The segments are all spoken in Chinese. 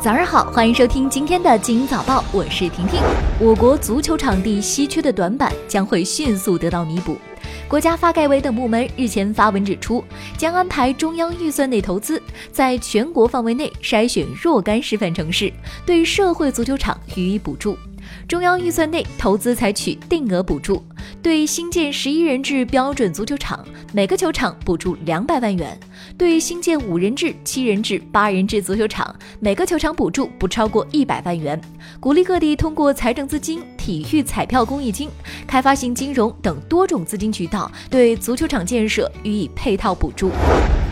早上好，欢迎收听今天的《精英早报》，我是婷婷。我国足球场地稀缺的短板将会迅速得到弥补。国家发改委等部门日前发文指出，将安排中央预算内投资，在全国范围内筛选若干示范城市，对社会足球场予以补助。中央预算内投资采取定额补助。对新建十一人制标准足球场，每个球场补助两百万元；对新建五人制、七人制、八人制足球场，每个球场补助不超过一百万元。鼓励各地通过财政资金、体育彩票公益金、开发性金融等多种资金渠道，对足球场建设予以配套补助。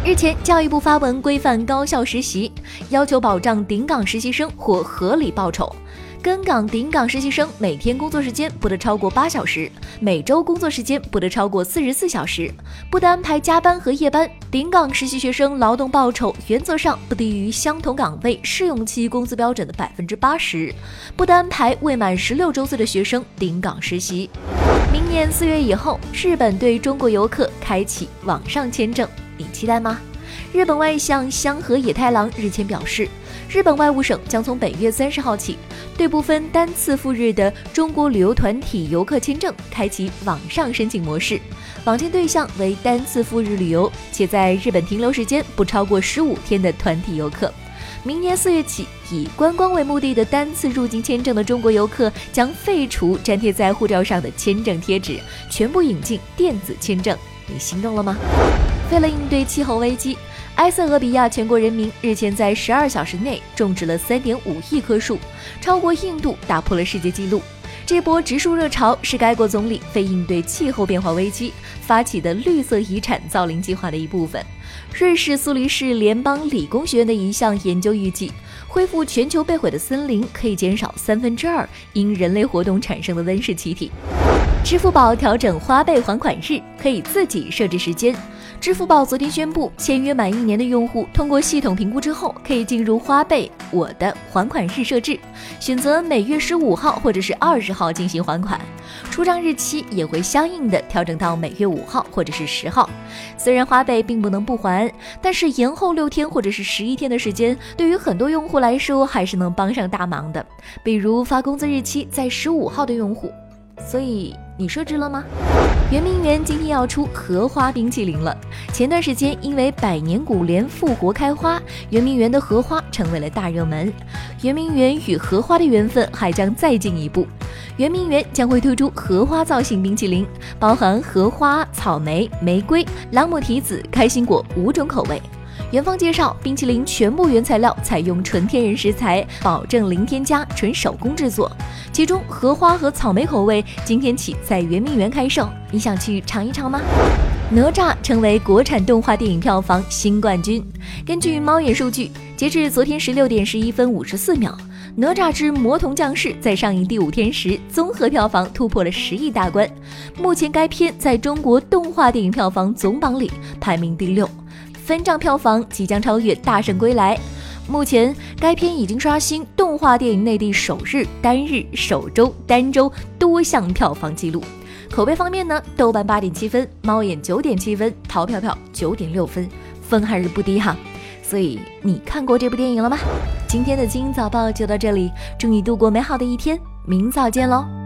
日前，教育部发文规范高校实习，要求保障顶岗实习生获合理报酬。跟岗顶岗实习生每天工作时间不得超过八小时，每周工作时间不得超过四十四小时，不得安排加班和夜班。顶岗实习学生劳动报酬原则上不低于相同岗位试用期工资标准的百分之八十，不得安排未满十六周岁的学生顶岗实习。明年四月以后，日本对中国游客开启网上签证，你期待吗？日本外相香河野太郎日前表示，日本外务省将从本月三十号起，对部分单次赴日的中国旅游团体游客签证开启网上申请模式，网签对象为单次赴日旅游且在日本停留时间不超过十五天的团体游客。明年四月起，以观光为目的的单次入境签证的中国游客将废除粘贴在护照上的签证贴纸，全部引进电子签证。你心动了吗？为了应对气候危机，埃塞俄比亚全国人民日前在十二小时内种植了三点五亿棵树，超过印度，打破了世界纪录。这波植树热潮是该国总理为应对气候变化危机发起的绿色遗产造林计划的一部分。瑞士苏黎世联邦理工学院的一项研究预计，恢复全球被毁的森林可以减少三分之二因人类活动产生的温室气体。支付宝调整花呗还款日，可以自己设置时间。支付宝昨天宣布，签约满一年的用户通过系统评估之后，可以进入花呗我的还款日设置，选择每月十五号或者是二十号进行还款，出账日期也会相应的调整到每月五号或者是十号。虽然花呗并不能不还，但是延后六天或者是十一天的时间，对于很多用户来说还是能帮上大忙的。比如发工资日期在十五号的用户，所以你设置了吗？圆明园今天要出荷花冰淇淋了。前段时间因为百年古莲复活开花，圆明园的荷花成为了大热门。圆明园与荷花的缘分还将再进一步，圆明园将会推出荷花造型冰淇淋，包含荷花、草莓、玫瑰、朗姆提子、开心果五种口味。园方介绍，冰淇淋全部原材料采用纯天然食材，保证零添加、纯手工制作。其中荷花和草莓口味今天起在圆明园开售，你想去尝一尝吗？哪吒成为国产动画电影票房新冠军。根据猫眼数据，截至昨天十六点十一分五十四秒，《哪吒之魔童降世》在上映第五天时，综合票房突破了十亿大关。目前该片在中国动画电影票房总榜里排名第六。分账票房即将超越《大圣归来》，目前该片已经刷新动画电影内地首日单日、首周单周多项票房纪录。口碑方面呢，豆瓣八点七分，猫眼九点七分，淘票票九点六分，分还是不低哈。所以你看过这部电影了吗？今天的精英早报就到这里，祝你度过美好的一天，明早见喽。